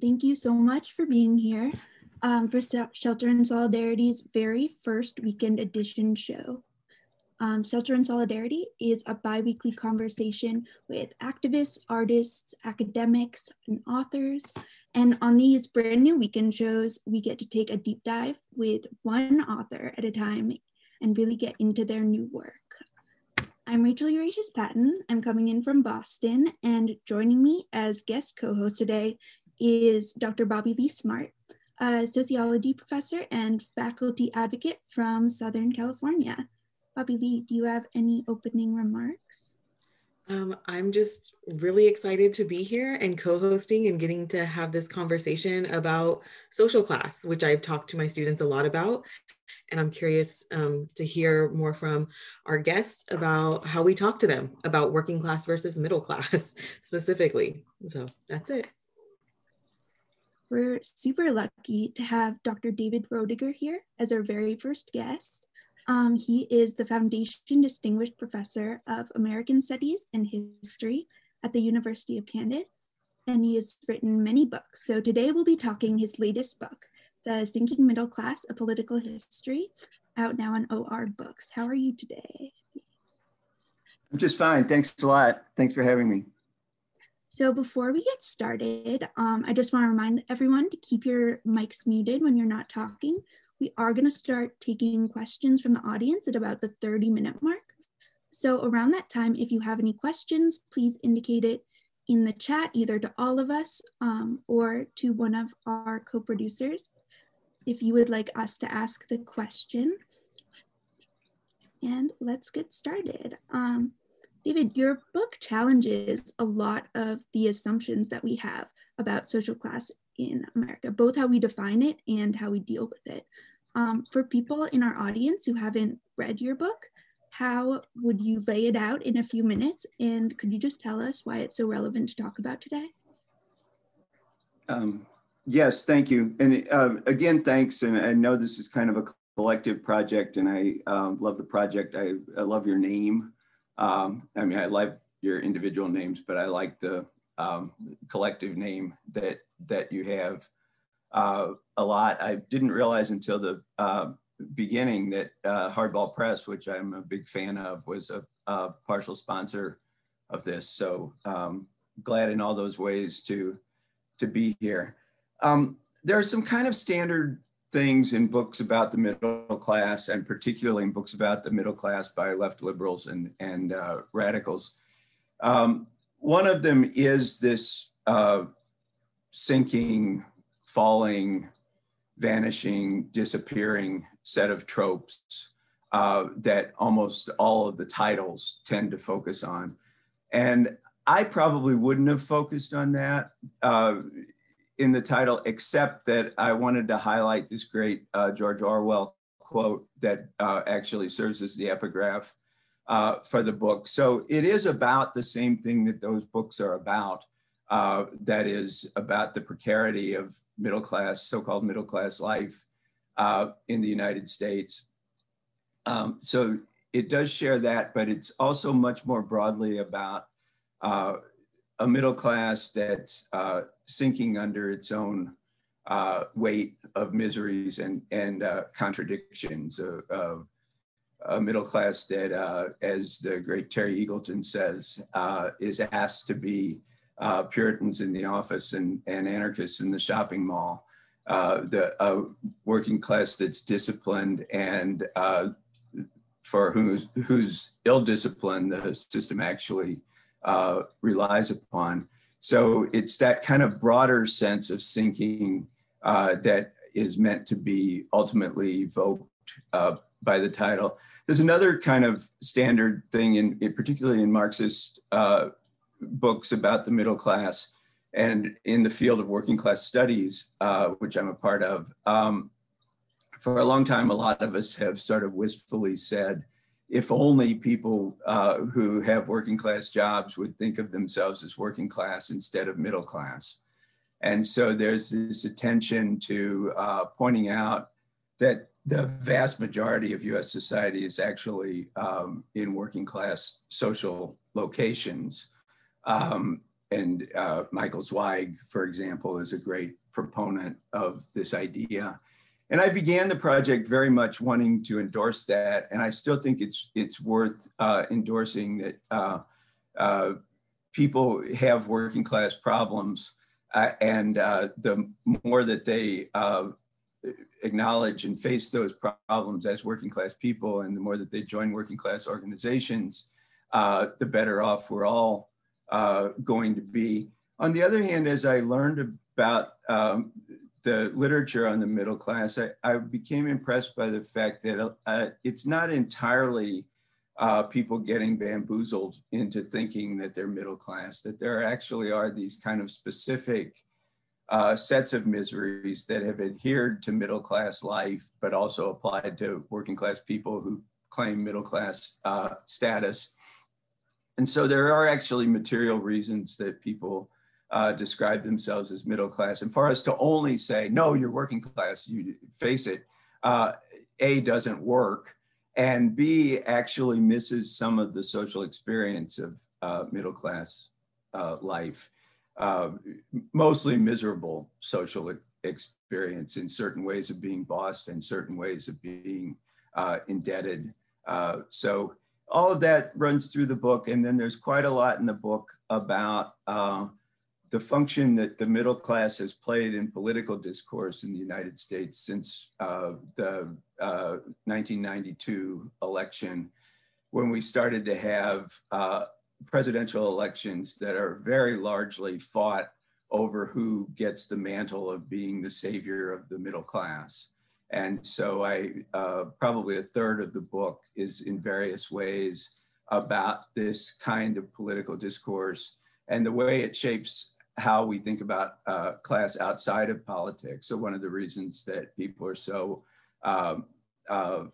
Thank you so much for being here um, for Shelter in Solidarity's very first weekend edition show. Um, Shelter in Solidarity is a bi-weekly conversation with activists, artists, academics, and authors. And on these brand new weekend shows, we get to take a deep dive with one author at a time and really get into their new work. I'm Rachel Eurasius Patton. I'm coming in from Boston, and joining me as guest co host today is Dr. Bobby Lee Smart, a sociology professor and faculty advocate from Southern California. Bobby Lee, do you have any opening remarks? Um, I'm just really excited to be here and co hosting and getting to have this conversation about social class, which I've talked to my students a lot about. And I'm curious um, to hear more from our guests about how we talk to them about working class versus middle class specifically. So that's it. We're super lucky to have Dr. David Roediger here as our very first guest. Um, he is the Foundation Distinguished Professor of American Studies and History at the University of Kansas, and he has written many books. So today we'll be talking his latest book, The Sinking Middle Class, A Political History, out now on OR Books. How are you today? I'm just fine. Thanks a lot. Thanks for having me. So before we get started, um, I just want to remind everyone to keep your mics muted when you're not talking. We are going to start taking questions from the audience at about the 30 minute mark. So around that time, if you have any questions, please indicate it in the chat, either to all of us um, or to one of our co-producers if you would like us to ask the question. And let's get started. Um, David, your book challenges a lot of the assumptions that we have about social class in America, both how we define it and how we deal with it. Um, for people in our audience who haven't read your book, how would you lay it out in a few minutes? And could you just tell us why it's so relevant to talk about today? Um, yes, thank you. And uh, again, thanks. And I know this is kind of a collective project and I um, love the project. I, I love your name. Um, I mean, I like your individual names, but I like the um, collective name that, that you have uh, a lot. I didn't realize until the uh, beginning that uh, Hardball Press, which I'm a big fan of, was a, a partial sponsor of this. So um, glad in all those ways to to be here. Um, there are some kind of standard things in books about the middle class, and particularly in books about the middle class by left liberals and and uh, radicals. Um, one of them is this uh, sinking falling, vanishing, disappearing set of tropes uh, that almost all of the titles tend to focus on. And I probably wouldn't have focused on that uh, in the title, except that I wanted to highlight this great uh, George Orwell quote that uh, actually serves as the epigraph uh, for the book. So it is about the same thing that those books are about uh, that is about the precarity of middle class, so-called middle class life uh, in the United States. Um, so it does share that, but it's also much more broadly about uh, a middle class that's uh, sinking under its own uh, weight of miseries and, and uh, contradictions of, a middle class that, as the great Terry Eagleton says, is asked to be uh, Puritans in the office and, and anarchists in the shopping mall, uh, the uh, working class that's disciplined and uh, for whose, whose ill discipline the system actually uh, relies upon. So it's that kind of broader sense of sinking uh, that is meant to be ultimately evoked uh, by the title. There's another kind of standard thing, in, particularly in Marxist uh, books about the middle class and in the field of working class studies, uh, which I'm a part of. Um, for a long time, a lot of us have sort of wistfully said, if only people uh, who have working class jobs would think of themselves as working class instead of middle class. And so there's this attention to uh, pointing out that the vast majority of US society is actually um, in working class social locations. Um, and uh, Michael Zweig, for example, is a great proponent of this idea. And I began the project very much wanting to endorse that, and I still think it's it's worth uh, endorsing that uh, uh, people have working class problems, uh, and uh, the more that they uh, acknowledge and face those problems as working class people, and the more that they join working class organizations, the better off we're all going to be. On the other hand, as I learned about um, the literature on the middle class, I, I became impressed by the fact that uh, it's not entirely uh, people getting bamboozled into thinking that they're middle class, that there actually are these kind of specific uh, sets of miseries that have adhered to middle class life, but also applied to working class people who claim middle class uh, status. And so there are actually material reasons that people uh, describe themselves as middle class. And for us to only say, no, you're working class, you face it, uh, A, doesn't work and B actually misses some of the social experience of uh, middle class uh, life, uh, mostly miserable social experience in certain ways of being bossed and certain ways of being uh, indebted. So all of that runs through the book, and then there's quite a lot in the book about the function that the middle class has played in political discourse in the United States since uh, the uh, 1992 election, when we started to have uh, presidential elections that are very largely fought over who gets the mantle of being the savior of the middle class. And so I, uh, probably a third of the book is in various ways about this kind of political discourse and the way it shapes how we think about uh, class outside of politics. So one of the reasons that people are so um, uh,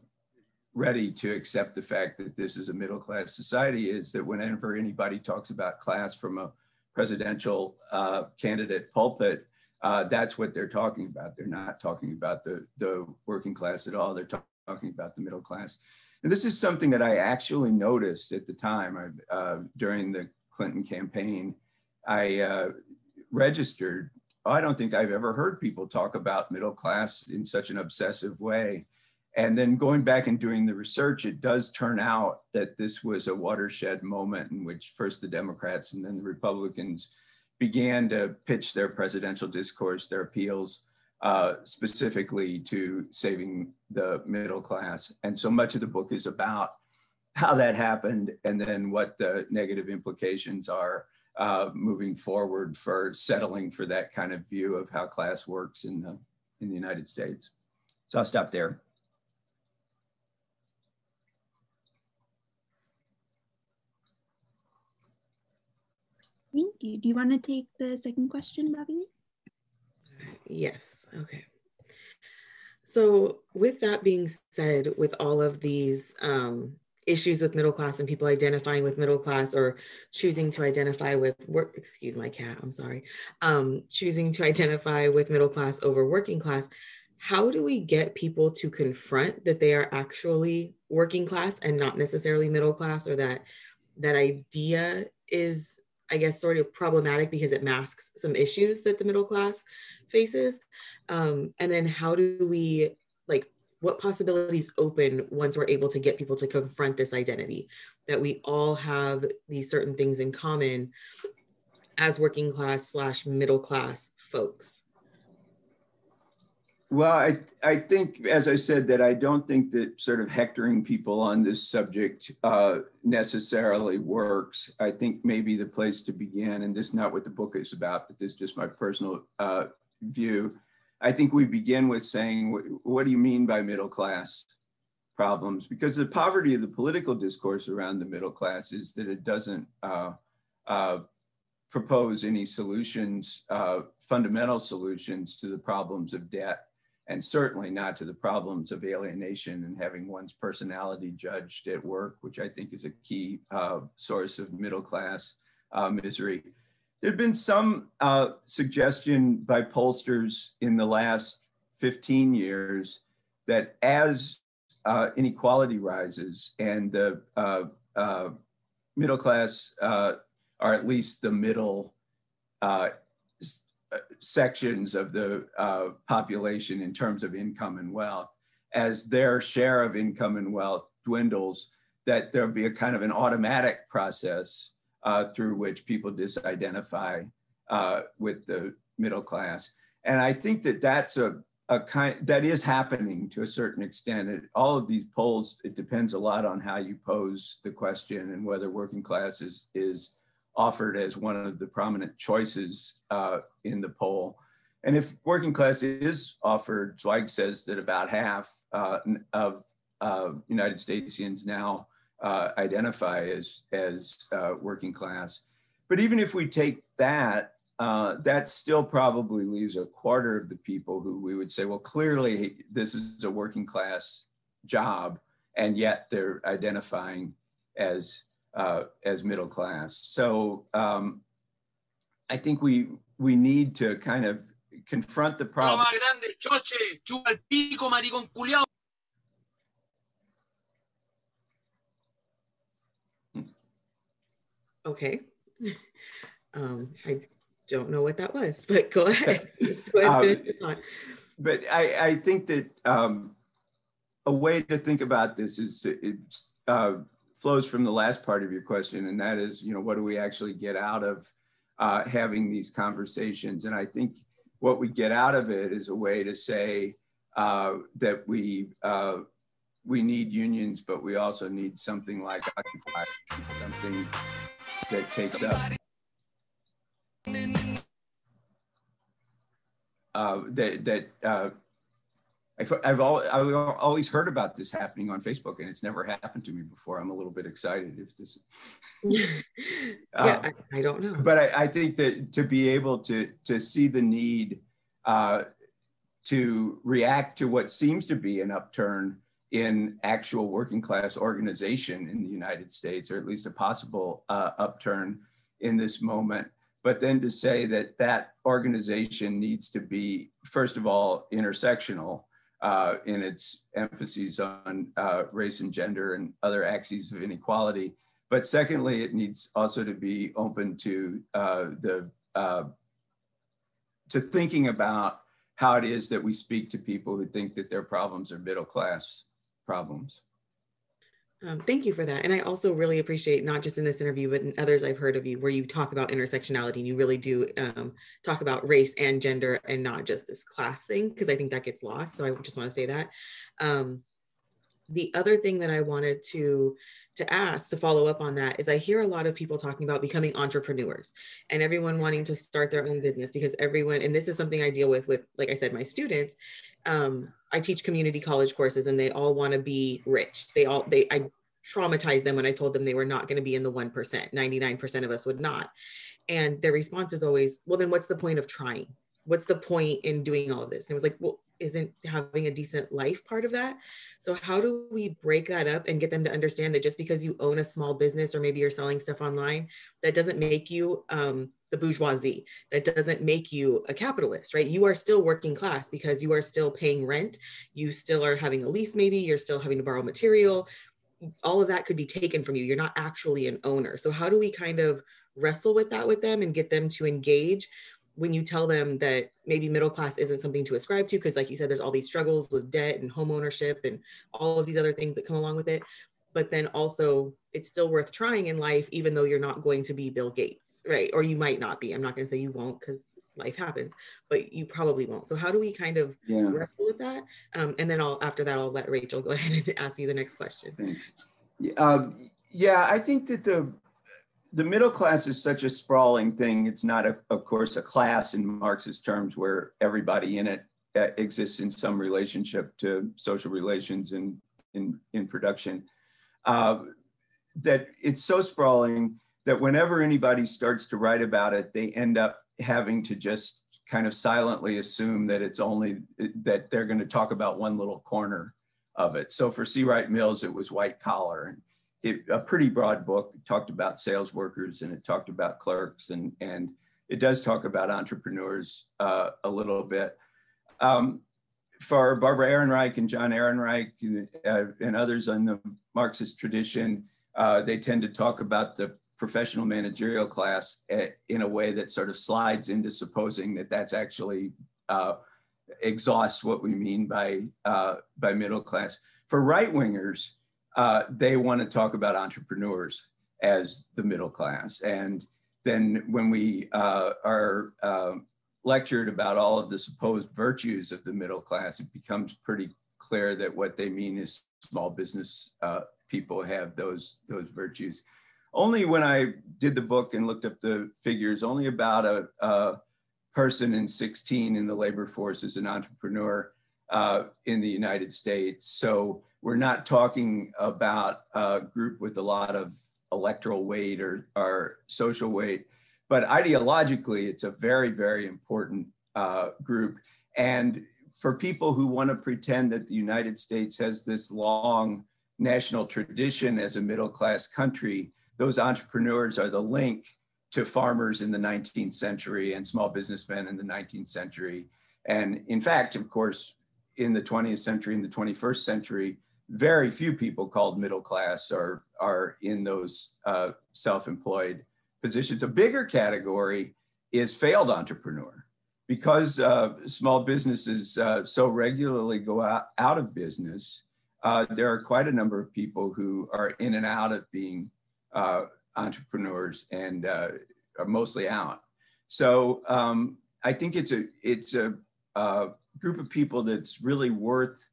ready to accept the fact that this is a middle class society is that whenever anybody talks about class from a presidential uh, candidate pulpit, uh, that's what they're talking about. They're not talking about the, the working class at all. They're talk talking about the middle class. And this is something that I actually noticed at the time uh, during the Clinton campaign. I uh, registered, I don't think I've ever heard people talk about middle class in such an obsessive way. And then going back and doing the research, it does turn out that this was a watershed moment in which first the Democrats and then the Republicans began to pitch their presidential discourse, their appeals uh, specifically to saving the middle class. And so much of the book is about how that happened and then what the negative implications are uh, moving forward for settling for that kind of view of how class works in the, in the United States. So I'll stop there. Thank you. Do you want to take the second question, Bobby? Yes. Okay. So, with that being said, with all of these um, issues with middle class and people identifying with middle class or choosing to identify with work excuse my cat i'm sorry um, choosing to identify with middle class over working class how do we get people to confront that they are actually working class and not necessarily middle class or that that idea is i guess sort of problematic because it masks some issues that the middle class faces? Um, and then how do we what possibilities open once we're able to get people to confront this identity? That we all have these certain things in common as working class slash middle class folks. Well I, I think as i said that i don't think that sort of hectoring people on this subject uh, necessarily works. I think maybe the place to begin and this is not what the book is about but this is just my personal uh, view I think we begin with saying, what, what do you mean by middle class problems? Because the poverty of the political discourse around the middle class is that it doesn't uh, uh, propose any solutions, uh, fundamental solutions to the problems of debt, and certainly not to the problems of alienation and having one's personality judged at work, which I think is a key uh, source of middle class uh, misery. There'd been some uh, suggestion by pollsters in the last 15 years that as uh, inequality rises and the uh, uh middle class, uh, or at least the middle, uh, uh, sections of the uh, population in terms of income and wealth. As their share of income and wealth dwindles, that there'll be a kind of an automatic process uh, through which people disidentify uh, with the middle class. And I think that that's a, a kind that is happening to a certain extent. It, all of these polls, it depends a lot on how you pose the question and whether working class is, is offered as one of the prominent choices uh, in the poll. And if working class is offered, Zweig says that about half uh, of uh, United Statesians now uh, identify as, as uh, working class. But even if we take that, uh, that still probably leaves a quarter of the people who we would say, well, clearly this is a working class job, and yet they're identifying as uh, as middle class. So um, I think we we need to kind of confront the problem. Okay. Um, I don't know what that was, but go ahead. um, but I, I think that um, a way to think about this is it uh, flows from the last part of your question, and that is, you know, what do we actually get out of uh, having these conversations? And I think what we get out of it is a way to say uh, that we uh, we need unions, but we also need something like Occupy, something that takes up uh, that that uh, I've, I've, all, I've, always heard about this happening on Facebook, and it's never happened to me before. I'm a little bit excited if this. yeah, uh, I, I, don't know. But I, I, think that to be able to to see the need uh, to react to what seems to be an upturn in actual working class organization in the United States, or at least a possible uh, upturn in this moment. But then to say that that organization needs to be, first of all, intersectional uh, in its emphases on uh, race and gender and other axes of inequality. But secondly, it needs also to be open to uh, the uh, to thinking about how it is that we speak to people who think that their problems are middle class problems. Um, thank you for that. And I also really appreciate not just in this interview, but in others I've heard of you where you talk about intersectionality and you really do um, talk about race and gender and not just this class thing, because I think that gets lost. So I just want to say that. Um, the other thing that I wanted to to ask to follow up on that is I hear a lot of people talking about becoming entrepreneurs and everyone wanting to start their own business because everyone, and this is something I deal with with, like I said, my students. Um, I teach community college courses and they all want to be rich. They all, they, I traumatized them when I told them they were not going to be in the 1%. 99% of us would not. And their response is always, well, then what's the point of trying? What's the point in doing all of this? And it was like, well, isn't having a decent life part of that? So how do we break that up and get them to understand that just because you own a small business or maybe you're selling stuff online that doesn't make you um, the bourgeoisie. That doesn't make you a capitalist right? You are still working class because you are still paying rent. You still are having a lease maybe. You're still having to borrow material. All of that could be taken from you. You're not actually an owner. So how do we kind of wrestle with that with them and get them to engage when you tell them that maybe middle class isn't something to ascribe to, because like you said, there's all these struggles with debt and home ownership and all of these other things that come along with it. But then also, it's still worth trying in life, even though you're not going to be Bill Gates, right? Or you might not be. I'm not going to say you won't because life happens, but you probably won't. So how do we kind of yeah. wrestle with that? Um, and then I'll after that, I'll let Rachel go ahead and ask you the next question. Thanks. Um, yeah, I think that the the middle class is such a sprawling thing. It's not, a, of course, a class in Marxist terms where everybody in it uh, exists in some relationship to social relations and in, in production. Uh, that it's so sprawling that whenever anybody starts to write about it, they end up having to just kind of silently assume that it's only that they're going to talk about one little corner of it. So for C. Wright Mills, it was white collar. And it, a pretty broad book. It talked about sales workers and it talked about clerks and, and it does talk about entrepreneurs uh, a little bit. Um, for Barbara Ehrenreich and John Ehrenreich and, uh, and others in the Marxist tradition, uh, they tend to talk about the professional managerial class eh, in a way that sort of slides into supposing that that's actually uh, exhausts what we mean by uh, by middle class. For right wingers, uh, they want to talk about entrepreneurs as the middle class, and then when we uh, are um, lectured about all of the supposed virtues of the middle class, it becomes pretty clear that what they mean is small business uh, people have those those virtues. Only when I did the book and looked up the figures, only about a, a person in 16 in the labor force is an entrepreneur uh, in the United States. So we're not talking about a group with a lot of electoral weight or, or social weight, but ideologically, it's a very, very important uh, group. And for people who want to pretend that the United States has this long national tradition as a middle class country, those entrepreneurs are the link to farmers in the 19th century and small businessmen in the 19th century. And in fact, of course, in the 20th century and the 21st century, very few people called middle class are, are in those uh, self-employed positions. A bigger category is failed entrepreneur. Because uh, small businesses uh, so regularly go out, out of business, uh, there are quite a number of people who are in and out of being uh, entrepreneurs and uh, are mostly out. So um, I think it's a it's a, group of people that's really worth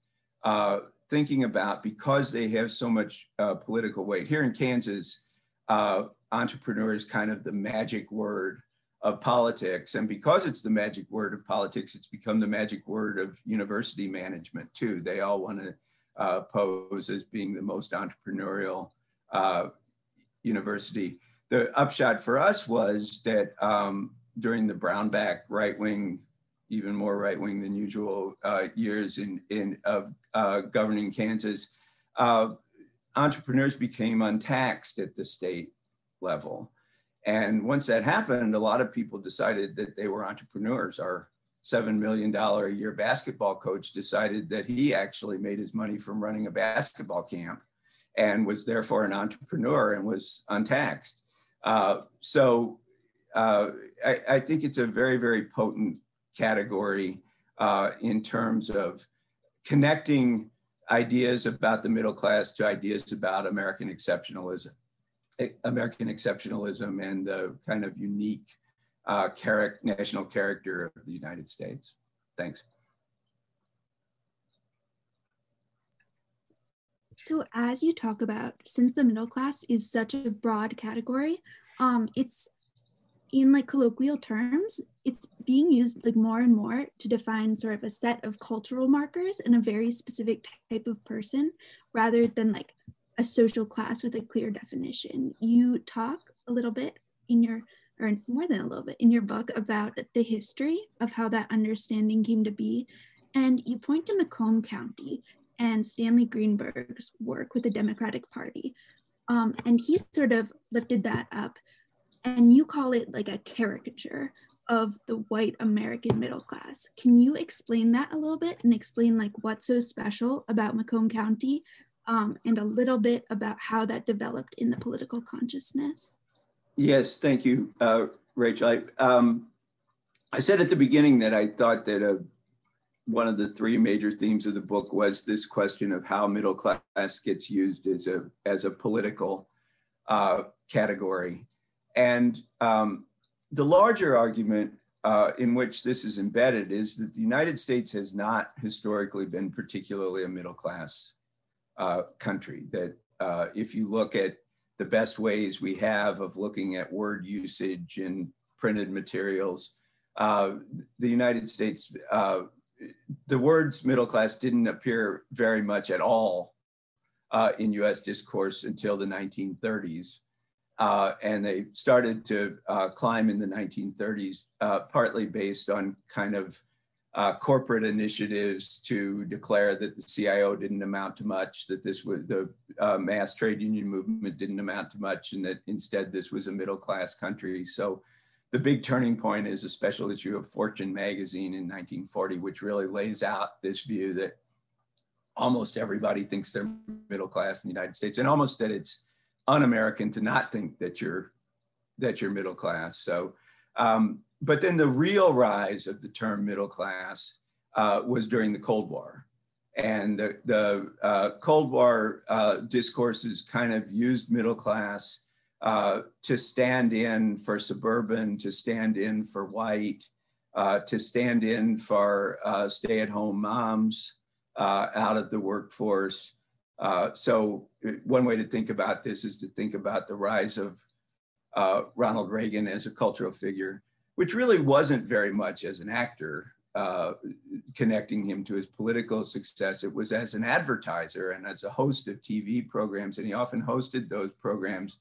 thinking about because they have so much uh, political weight. Here in Kansas, uh, entrepreneur is kind of the magic word of politics. And because it's the magic word of politics, it's become the magic word of university management too. They all want to uh, pose as being the most entrepreneurial uh, university. The upshot for us was that um, during the Brownback right wing, even more right wing than usual uh, years in, in of uh, governing Kansas, uh, entrepreneurs became untaxed at the state level. And once that happened, a lot of people decided that they were entrepreneurs. Our $7 million a year basketball coach decided that he actually made his money from running a basketball camp and was therefore an entrepreneur and was untaxed. Uh, so uh, I, I, think it's a very, very potent category uh, in terms of connecting ideas about the middle class to ideas about American exceptionalism, American exceptionalism and the kind of unique uh, national character of the United States. Thanks. So as you talk about, since the middle class is such a broad category, um, it's in like colloquial terms, it's being used like more and more to define sort of a set of cultural markers and a very specific type of person rather than like a social class with a clear definition. You talk a little bit in your, or more than a little bit in your book about the history of how that understanding came to be. And you point to Macomb County and Stanley Greenberg's work with the Democratic Party. Um, and he sort of lifted that up and you call it like a caricature of the white American middle class. Can you explain that a little bit and explain like what's so special about Macomb County um, and a little bit about how that developed in the political consciousness? Yes, thank you, uh, Rachel. I, um, I said at the beginning that I thought that a one of the three major themes of the book was this question of how middle class gets used as a as a political uh, category, and um, the larger argument uh, in which this is embedded is that the United States has not historically been particularly a middle class uh, country. That uh, if you look at the best ways we have of looking at word usage in printed materials, uh, the United States uh, the words middle class didn't appear very much at all uh, in US discourse until the 1930s. Uh, and they started to uh, climb in the 1930s, uh, partly based on kind of uh, corporate initiatives to declare that the CIO didn't amount to much, that this was the uh, mass trade union movement didn't amount to much, and that instead this was a middle class country. So the big turning point is a special issue of Fortune magazine in 1940, which really lays out this view that almost everybody thinks they're middle class in the United States, and almost that it's un-American to not think that you're that you're middle class. So, um, but then the real rise of the term middle class uh, was during the Cold War. And the, the uh, Cold War uh, discourses kind of used middle class uh, to stand in for suburban, to stand in for white, uh, to stand in for uh, stay at home moms out of the workforce. So, one way to think about this is to think about the rise of Ronald Reagan as a cultural figure, which really wasn't very much as an actor uh, connecting him to his political success. It was as an advertiser and as a host of TV programs, and he often hosted those programs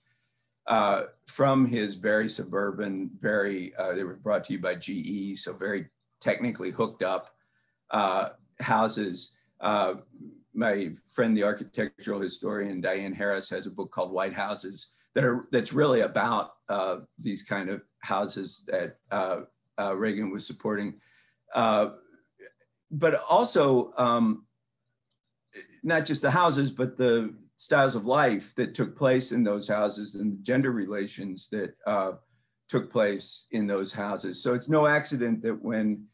uh, from his very suburban, very, uh, they were brought to you by GE, so very technically hooked up uh, houses. Uh, my friend, the architectural historian Diane Harris, has a book called White Houses that are that's really about uh, these kind of houses that Reagan was supporting. Uh, but also um, not just the houses, but the styles of life that took place in those houses and the gender relations that uh, took place in those houses. So it's no accident that when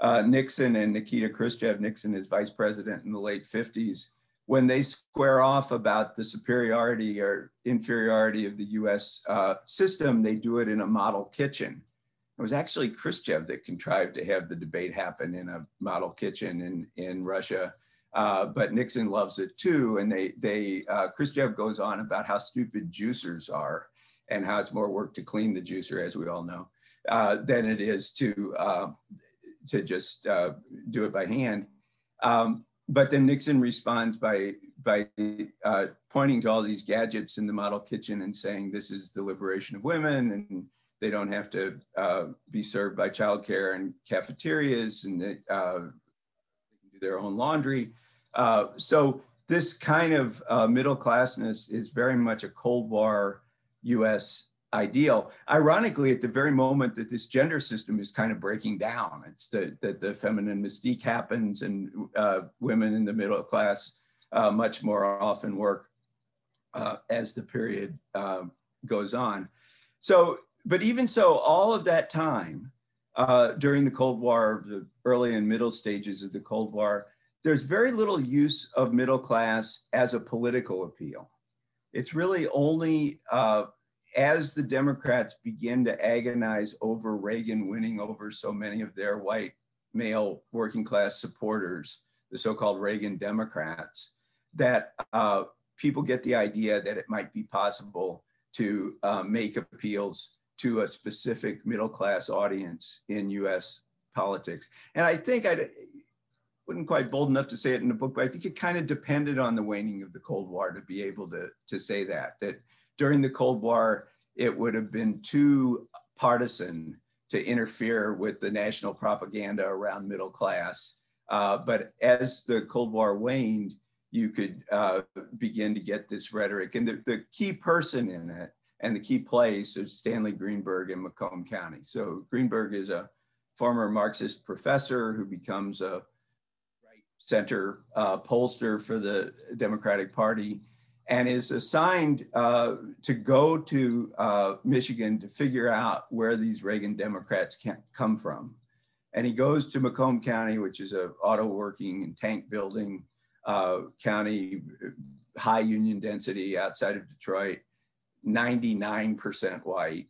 uh, Nixon and Nikita Khrushchev, Nixon is vice president in the late 50s, when they square off about the superiority or inferiority of the US uh, system, they do it in a model kitchen. It was actually Khrushchev that contrived to have the debate happen in a model kitchen in, in Russia. Uh, but Nixon loves it too. And they, they uh, Khrushchev goes on about how stupid juicers are and how it's more work to clean the juicer, as we all know, uh, than it is to, uh, to just uh, do it by hand. Um, but then Nixon responds by, by uh, pointing to all these gadgets in the model kitchen and saying, this is the liberation of women and they don't have to uh, be served by childcare and cafeterias, and they, uh, do their own laundry. Uh, so this kind of uh, middle classness is very much a Cold War U.S. ideal. Ironically, at the very moment that this gender system is kind of breaking down, it's that the, the feminine mystique happens, and uh, women in the middle class uh, much more often work as the period goes on. So but even so, all of that time uh, during the Cold War, the early and middle stages of the Cold War, there's very little use of middle class as a political appeal. It's really only uh, as the Democrats begin to agonize over Reagan winning over so many of their white male working class supporters, the so called Reagan Democrats, that uh, people get the idea that it might be possible to uh, make appeals to a specific middle class audience in US politics. And I think I wasn't quite bold enough to say it in the book, but I think it kind of depended on the waning of the Cold War to be able to, to say that, that during the Cold War, it would have been too partisan to interfere with the national propaganda around middle class. Uh, but as the Cold War waned, you could uh, begin to get this rhetoric. And the, the key person in it and the key place is Stanley Greenberg in Macomb County. So Greenberg is a former Marxist professor who becomes a right center uh, pollster for the Democratic Party and is assigned uh, to go to uh, Michigan to figure out where these Reagan Democrats can come from. And he goes to Macomb County, which is a auto working and tank building uh, county, high union density outside of Detroit 99% white.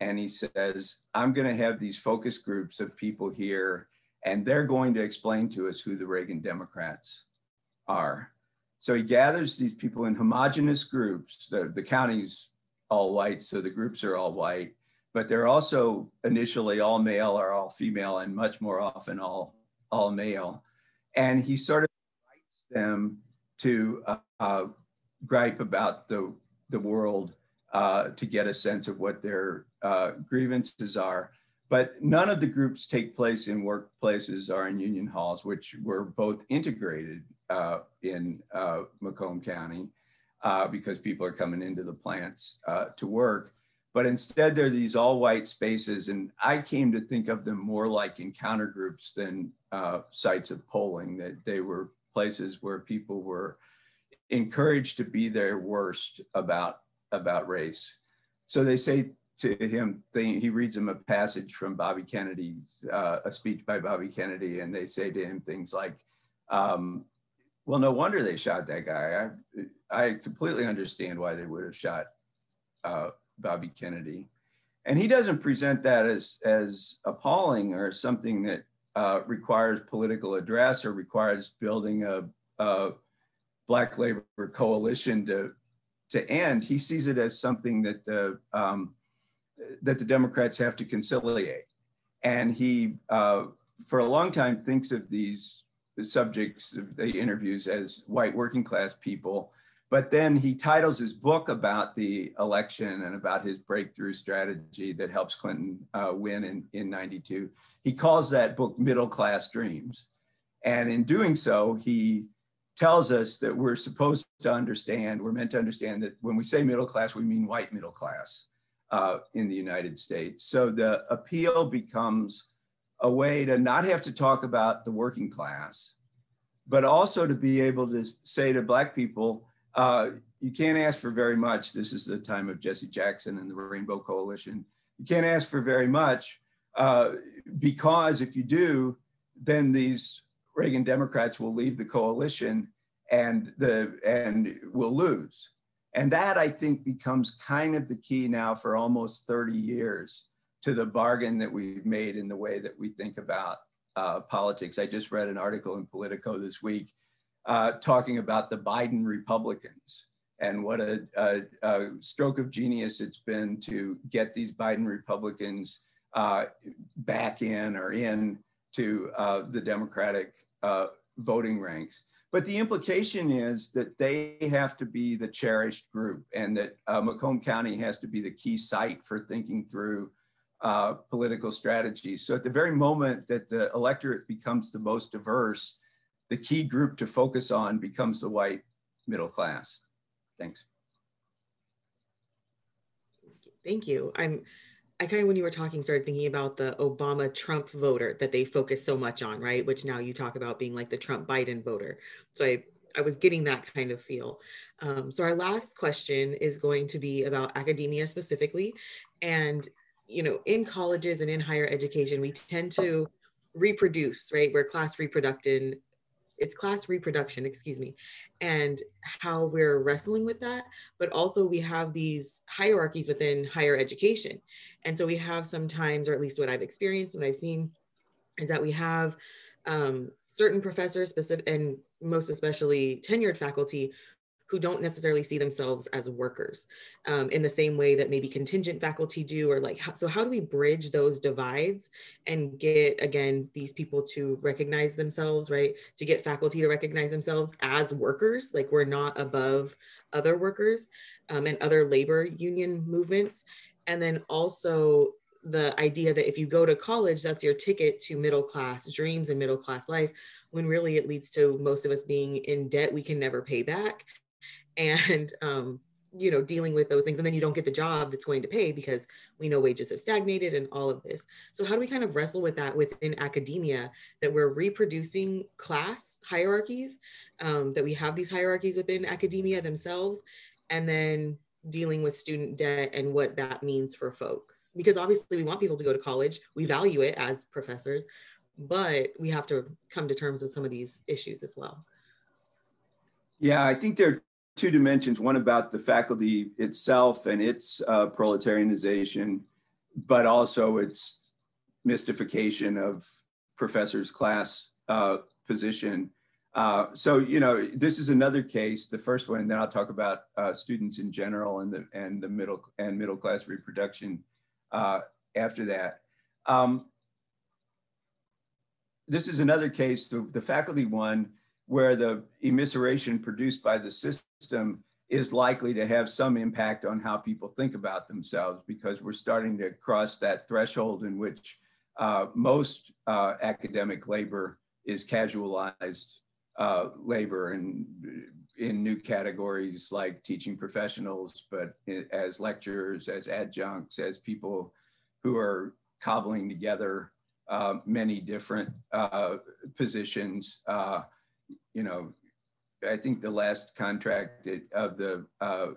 And he says, I'm going to have these focus groups of people here, and they're going to explain to us who the Reagan Democrats are. So he gathers these people in homogenous groups. The, the county's all white, so the groups are all white, but they're also initially all male or all female, and much more often all, all male. And he sort of invites them to uh, uh, gripe about the the world uh, to get a sense of what their uh, grievances are. But none of the groups take place in workplaces or in union halls, which were both integrated uh, in uh, Macomb County uh, because people are coming into the plants uh, to work. But instead, they're these all white spaces. And I came to think of them more like encounter groups than sites of polling, that they were places where people were encouraged to be their worst about about race. So they say to him, he reads him a passage from Bobby Kennedy's, uh, a speech by Bobby Kennedy, and they say to him things like, um, well, no wonder they shot that guy. I, I completely understand why they would have shot uh, Bobby Kennedy. And he doesn't present that as, as appalling or something that uh, requires political address or requires building a, a Black labor coalition to, to end. He sees it as something that the, um, that the Democrats have to conciliate. And he, uh, for a long time, thinks of these subjects of the interviews as white working class people. But then he titles his book about the election and about his breakthrough strategy that helps Clinton uh, win in, in 92. He calls that book Middle Class Dreams. And in doing so, he tells us that we're supposed to understand, we're meant to understand that when we say middle class, we mean white middle class uh, in the United States. So the appeal becomes a way to not have to talk about the working class, but also to be able to say to Black people, uh, you can't ask for very much. This is the time of Jesse Jackson and the Rainbow Coalition. You can't ask for very much uh, because if you do, then these Reagan Democrats will leave the coalition and the and will lose. And that I think becomes kind of the key now for almost 30 years to the bargain that we've made in the way that we think about uh, politics. I just read an article in Politico this week uh, talking about the Biden Republicans and what a, a, a, stroke of genius it's been to get these Biden Republicans uh, back in or in to uh, the Democratic uh, voting ranks. But the implication is that they have to be the cherished group and that uh, Macomb County has to be the key site for thinking through uh, political strategies. So at the very moment that the electorate becomes the most diverse, the key group to focus on becomes the white middle class. Thanks. Thank you. I'm I kind of, when you were talking, started thinking about the Obama Trump voter that they focus so much on, right? Which now you talk about being like the Trump Biden voter. So I, I was getting that kind of feel. Um, so our last question is going to be about academia specifically. And, you know, in colleges and in higher education, we tend to reproduce, right? We're class reproductive it's class reproduction, excuse me, and how we're wrestling with that. But also we have these hierarchies within higher education. And so we have sometimes, or at least what I've experienced, what I've seen, is that we have um, certain professors, specific, and most especially tenured faculty, who don't necessarily see themselves as workers um, in the same way that maybe contingent faculty do or like so how do we bridge those divides and get again these people to recognize themselves right? To get faculty to recognize themselves as workers like we're not above other workers um, and other labor union movements. And then also the idea that if you go to college that's your ticket to middle class dreams and middle class life when really it leads to most of us being in debt we can never pay back and um, you know dealing with those things and then you don't get the job that's going to pay because we know wages have stagnated and all of this. So how do we kind of wrestle with that within academia that we're reproducing class hierarchies um, that we have these hierarchies within academia themselves and then dealing with student debt and what that means for folks? Because obviously we want people to go to college. We value it as professors but we have to come to terms with some of these issues as well. Yeah i think there two dimensions one about the faculty itself and its uh, proletarianization, but also its mystification of professors' class uh, position. Uh, so, you know, this is another case, the first one, and then I'll talk about uh, students in general and the, and the middle and middle class reproduction uh, after that. Um, this is another case, the, the faculty one, where the immiseration produced by the system is likely to have some impact on how people think about themselves because we're starting to cross that threshold in which uh, most uh, academic labor is casualized uh, labor and in new categories like teaching professionals, but as lecturers, as adjuncts, as people who are cobbling together uh, many different uh, positions uh, you know, I think the last contract of the uh,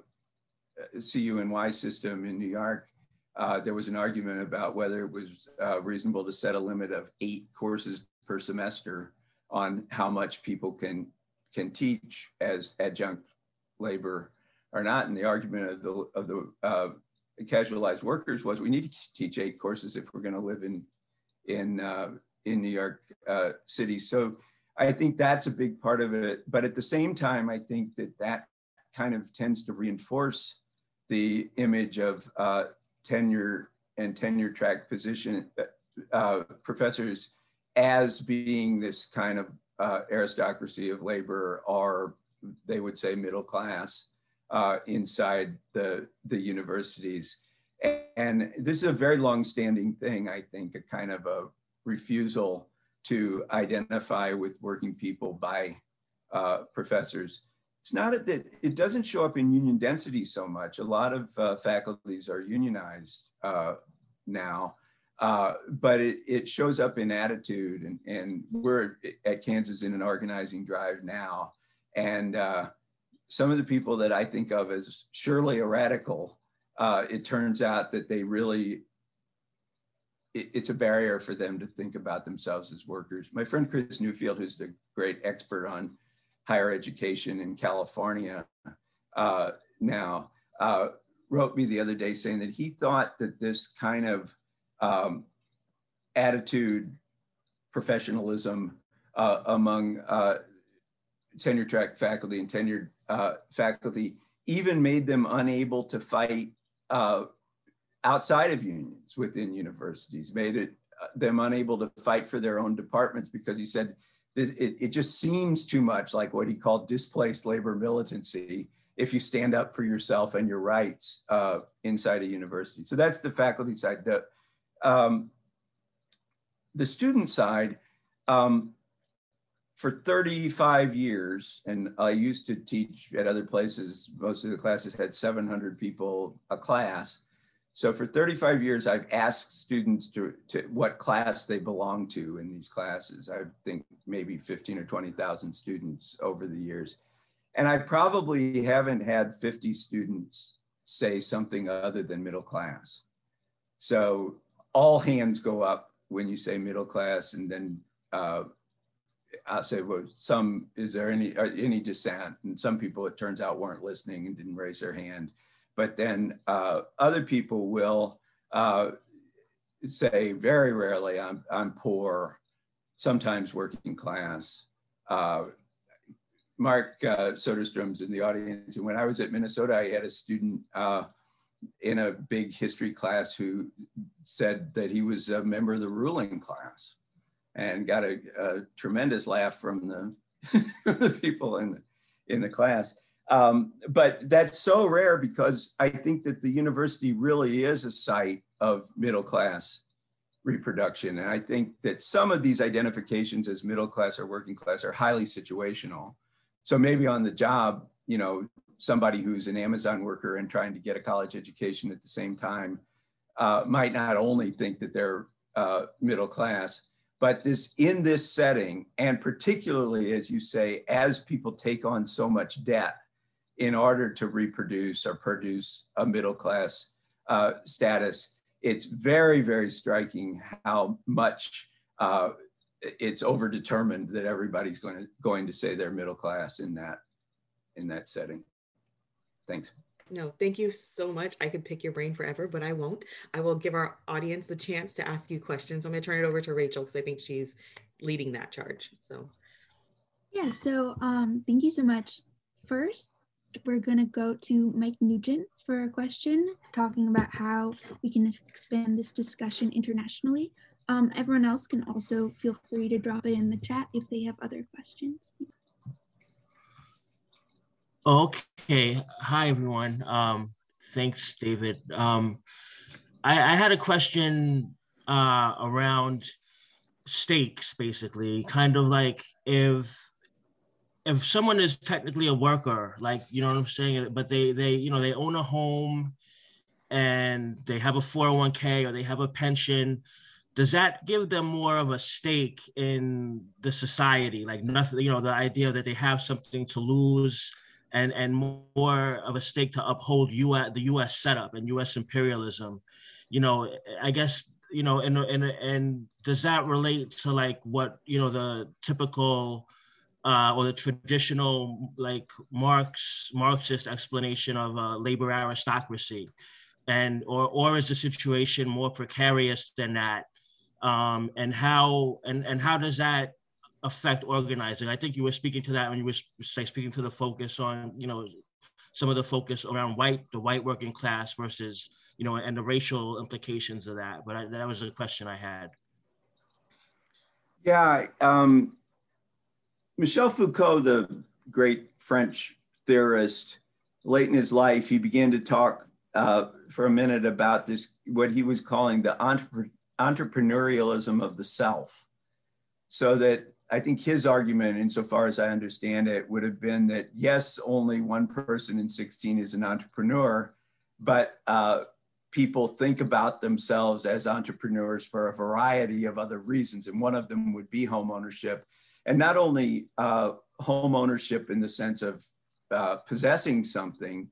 CUNY system in New York uh, there was an argument about whether it was uh, reasonable to set a limit of eight courses per semester on how much people can can teach as adjunct labor or not. And the argument of the of the uh, casualized workers was we need to teach eight courses if we're going to live in in uh, in New York uh, City. So I think that's a big part of it. But at the same time, I think that that kind of tends to reinforce the image of uh, tenure and tenure track position uh, professors as being this kind of uh, aristocracy of labor or they would say middle class uh, inside the, the universities. And this is a very long-standing thing, I think, a kind of a refusal to identify with working people by uh, professors. It's not that it doesn't show up in union density so much. A lot of uh, faculties are unionized uh, now, uh, but it, it, shows up in attitude. And, and, we're at Kansas in an organizing drive now. And uh, some of the people that I think of as surely a radical, uh, it turns out that they really it, it's a barrier for them to think about themselves as workers. My friend Chris Newfield, who's the great expert on higher education in California uh, now, uh, wrote me the other day saying that he thought that this kind of um, attitude, professionalism uh, among uh, tenure track faculty and tenured uh, faculty even made them unable to fight uh, outside of unions within universities, made it uh, them unable to fight for their own departments because he said this, it, it just seems too much like what he called displaced labor militancy if you stand up for yourself and your rights uh, inside a university. So that's the faculty side. The, um, the student side, um, for 35 years, and I used to teach at other places, most of the classes had 700 people a class. So for 35 years, I've asked students to, to what class they belong to in these classes. I think maybe 15 or 20,000 students over the years. And I probably haven't had 50 students say something other than middle class. So all hands go up when you say middle class and then uh, I'll say, well, some, is there any, any dissent? And some people, it turns out, weren't listening and didn't raise their hand but then uh, other people will uh, say very rarely, I'm, I'm poor, sometimes working class. Uh, Mark uh, Soderstrom's in the audience. And when I was at Minnesota, I had a student uh, in a big history class who said that he was a member of the ruling class and got a, a tremendous laugh from the, from the people in, in the class. Um, but that's so rare because I think that the university really is a site of middle class reproduction. And I think that some of these identifications as middle class or working class are highly situational. So maybe on the job, you know, somebody who's an Amazon worker and trying to get a college education at the same time uh, might not only think that they're uh, middle class, but this in this setting, and particularly as you say, as people take on so much debt, in order to reproduce or produce a middle class uh, status. It's very, very striking how much uh, it's overdetermined that everybody's going to going to say they're middle class in that in that setting. Thanks. No, thank you so much. I could pick your brain forever, but I won't. I will give our audience the chance to ask you questions. I'm going to turn it over to Rachel because I think she's leading that charge. So, yeah. So, um, thank you so much. First, we're going to go to Mike Nugent for a question, talking about how we can expand this discussion internationally. Um, everyone else can also feel free to drop it in the chat if they have other questions. Okay. Hi, everyone. Um, thanks, David. Um, I, I, had a question uh, around stakes, basically, kind of like if if someone is technically a worker, like you know what I'm saying, but they they you know they own a home and they have a 401k or they have a pension, does that give them more of a stake in the society? Like nothing, you know, the idea that they have something to lose and and more of a stake to uphold US the US setup and US imperialism. you know, I guess you know, and and and does that relate to like what you know the typical uh, or the traditional like Marx Marxist explanation of uh, labor aristocracy, and or or is the situation more precarious than that? Um, and how and and how does that affect organizing? I think you were speaking to that when you were like speaking to the focus on you know some of the focus around white the white working class versus you know and the racial implications of that. But I, that was a question I had. Yeah, um, Michel Foucault, the great French theorist, late in his life, he began to talk uh, for a minute about this, what he was calling the entrepre- entrepreneurialism of the self. So that I think his argument, insofar as I understand it, would have been that yes, only one person in 16 is an entrepreneur, but uh, people think about themselves as entrepreneurs for a variety of other reasons. And one of them would be home ownership and not only uh, home ownership in the sense of uh, possessing something,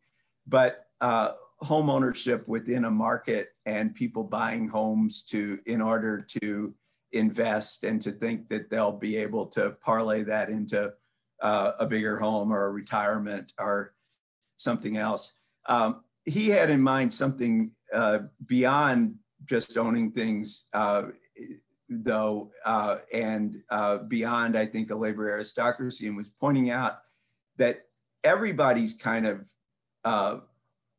but uh, home ownership within a market and people buying homes to in order to invest and to think that they'll be able to parlay that into uh, a bigger home or a retirement or something else. Um, he had in mind something uh, beyond just owning things uh, though, uh, and uh, beyond, I think, a labor aristocracy, and was pointing out that everybody's kind of uh,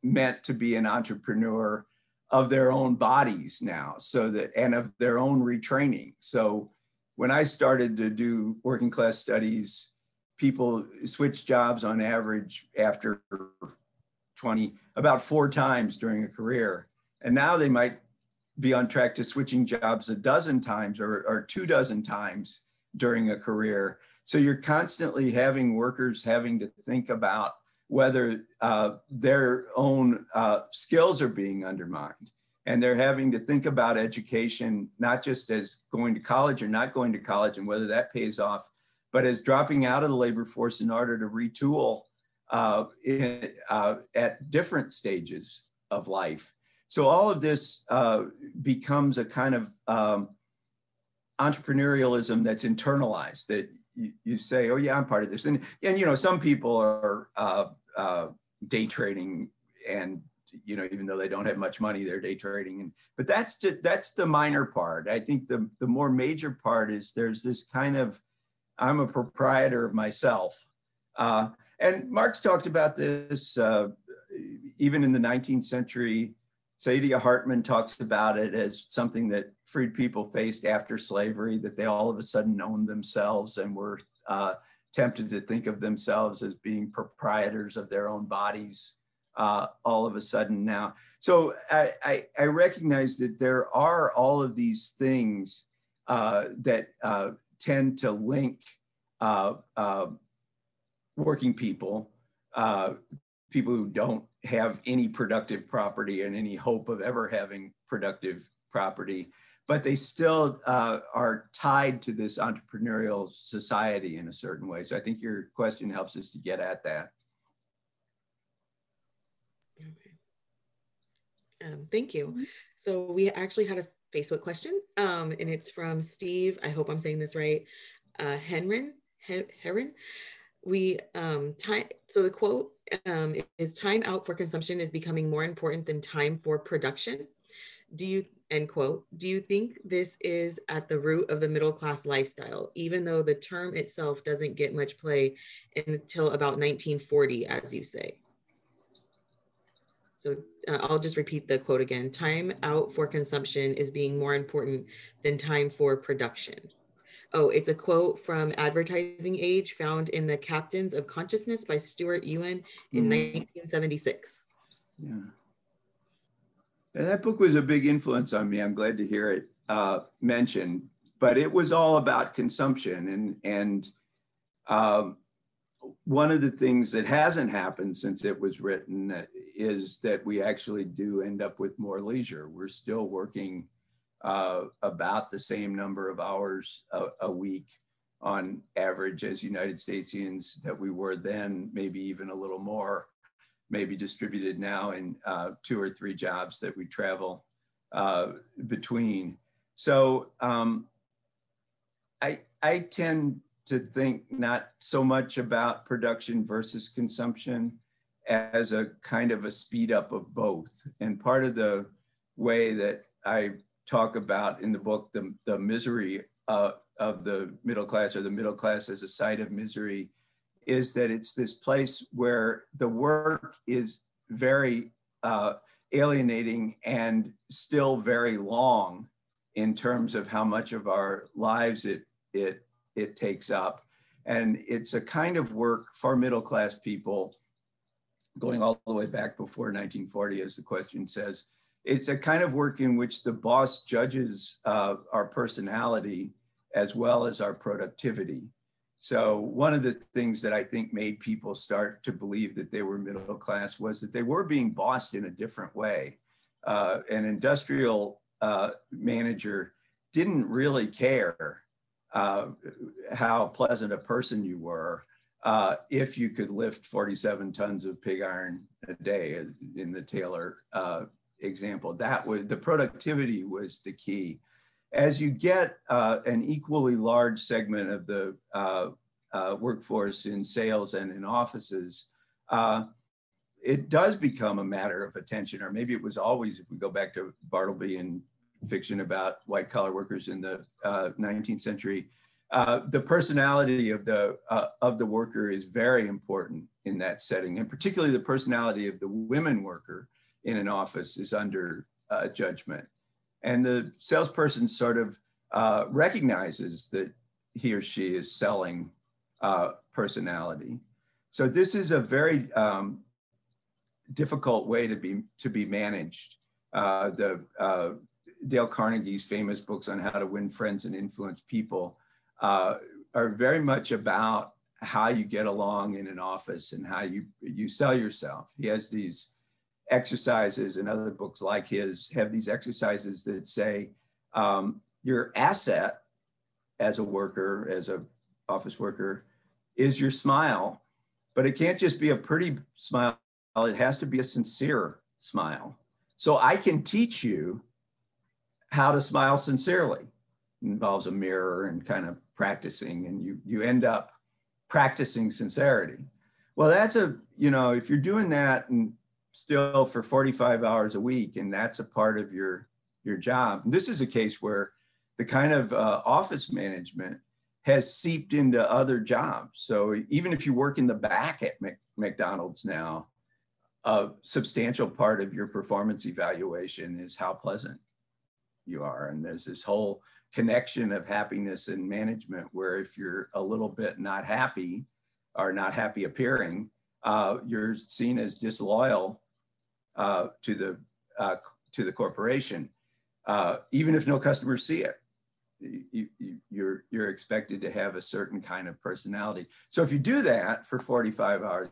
meant to be an entrepreneur of their own bodies now, so that and of their own retraining. So when I started to do working class studies, people switch jobs on average after 20, about four times during a career. And now they might be on track to switching jobs a dozen times or, or two dozen times during a career. So you're constantly having workers having to think about whether uh, their own uh, skills are being undermined. And they're having to think about education, not just as going to college or not going to college and whether that pays off, but as dropping out of the labor force in order to retool uh, in, uh, at different stages of life. So all of this uh, becomes a kind of um, entrepreneurialism that's internalized that you, you, say, oh yeah, I'm part of this. And, and you know, some people are uh, uh, day trading and, you know, even though they don't have much money, they're day trading. And, but that's just, that's the minor part. I think the, the more major part is there's this kind of, I'm a proprietor of myself. Uh, and Marx talked about this uh, even in the 19th century Saidiya Hartman talks about it as something that freed people faced after slavery, that they all of a sudden owned themselves and were uh, tempted to think of themselves as being proprietors of their own bodies uh, all of a sudden now. So I, I, I, recognize that there are all of these things uh, that uh, tend to link uh, uh, working people, people who don't have any productive property and any hope of ever having productive property, but they still uh, are tied to this entrepreneurial society in a certain way. So I think your question helps us to get at that. Um, thank you. Mm-hmm. So we actually had a Facebook question, um, and it's from Steve. I hope I'm saying this right. Uh, Henrin, Heron we um time so the quote um is time out for consumption is becoming more important than time for production do you end quote do you think this is at the root of the middle class lifestyle even though the term itself doesn't get much play until about 1940 as you say so uh, I'll just repeat the quote again. Time out for consumption is being more important than time for production. Oh, it's a quote from Advertising Age found in the Captains of Consciousness by Stuart Ewen in mm. 1976. Yeah. And that book was a big influence on me. I'm glad to hear it uh, mentioned, but it was all about consumption. And, and um, one of the things that hasn't happened since it was written is that we actually do end up with more leisure. We're still working uh, about the same number of hours a, a, week on average as United Statesians that we were then, maybe even a little more, maybe distributed now in uh, two or three jobs that we travel uh, between. So um, I, I tend to think not so much about production versus consumption as a kind of a speed up of both. And part of the way that I talk about in the book the, the misery uh, of the middle class or the middle class as a site of misery is that it's this place where the work is very uh, alienating and still very long in terms of how much of our lives it it it takes up. And it's a kind of work for middle class people going all the way back before 1940 as the question says it's a kind of work in which the boss judges uh, our personality as well as our productivity so one of the things that I think made people start to believe that they were middle class was that they were being bossed in a different way. Uh, an industrial uh, manager didn't really care uh, how pleasant a person you were uh, if you could lift 47 tons of pig iron a day in the Taylor uh, example. That was the productivity was the key as you get uh, an equally large segment of the uh, uh, workforce in sales and in offices, uh, it does become a matter of attention, or maybe it was always, if we go back to Bartleby and fiction about white collar workers in the 19th uh, century, uh, the personality of the uh, of the worker is very important in that setting, and particularly the personality of the women worker in an office is under judgment. And the salesperson sort of uh, recognizes that he or she is selling uh, personality. So this is a very um, difficult way to be to be managed. Uh, the uh, Dale Carnegie's famous books on how to win friends and influence people uh, are very much about how you get along in an office and how you you sell yourself. He has these exercises and other books like his have these exercises that say um, your asset as a worker, as a office worker, is your smile, but it can't just be a pretty smile. It has to be a sincere smile. So I can teach you how to smile sincerely. It involves a mirror and kind of practicing, and you you end up practicing sincerity. Well, that's a you know if you're doing that and still for 45 hours a week and that's a part of your your job. This is a case where the kind of uh, office management has seeped into other jobs. So even if you work in the back at Mc, mcdonald's now a substantial part of your performance evaluation is how pleasant you are. And there's this whole connection of happiness and management where if you're a little bit not happy or not happy appearing uh, you're seen as disloyal uh, to the uh, to the corporation, uh, even if no customers see it. You, you, you're you're expected to have a certain kind of personality. So if you do that for 45 hours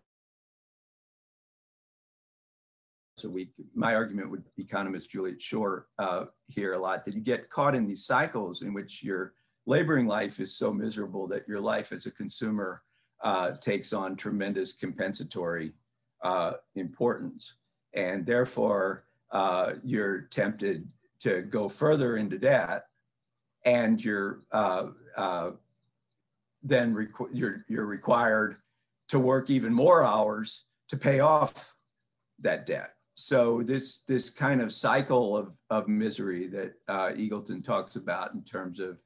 a week, my argument would economist Juliet Schor uh, here a lot that you get caught in these cycles in which your laboring life is so miserable that your life as a consumer uh, takes on tremendous compensatory uh, importance. And therefore, uh, you're tempted to go further into debt and you're uh, uh, then requ- you're, you're required to work even more hours to pay off that debt. So this, this kind of cycle of, of misery that uh, Eagleton talks about in terms of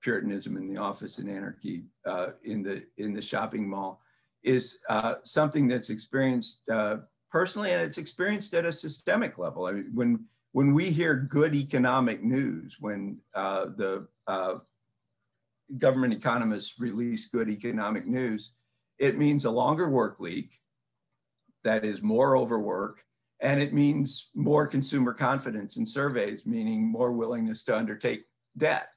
Puritanism in the office and anarchy uh, in the in the shopping mall is uh, something that's experienced uh, personally and it's experienced at a systemic level. I mean, when when we hear good economic news, when uh, the uh, government economists release good economic news, it means a longer work week, that is more overwork, and it means more consumer confidence in surveys, meaning more willingness to undertake debt.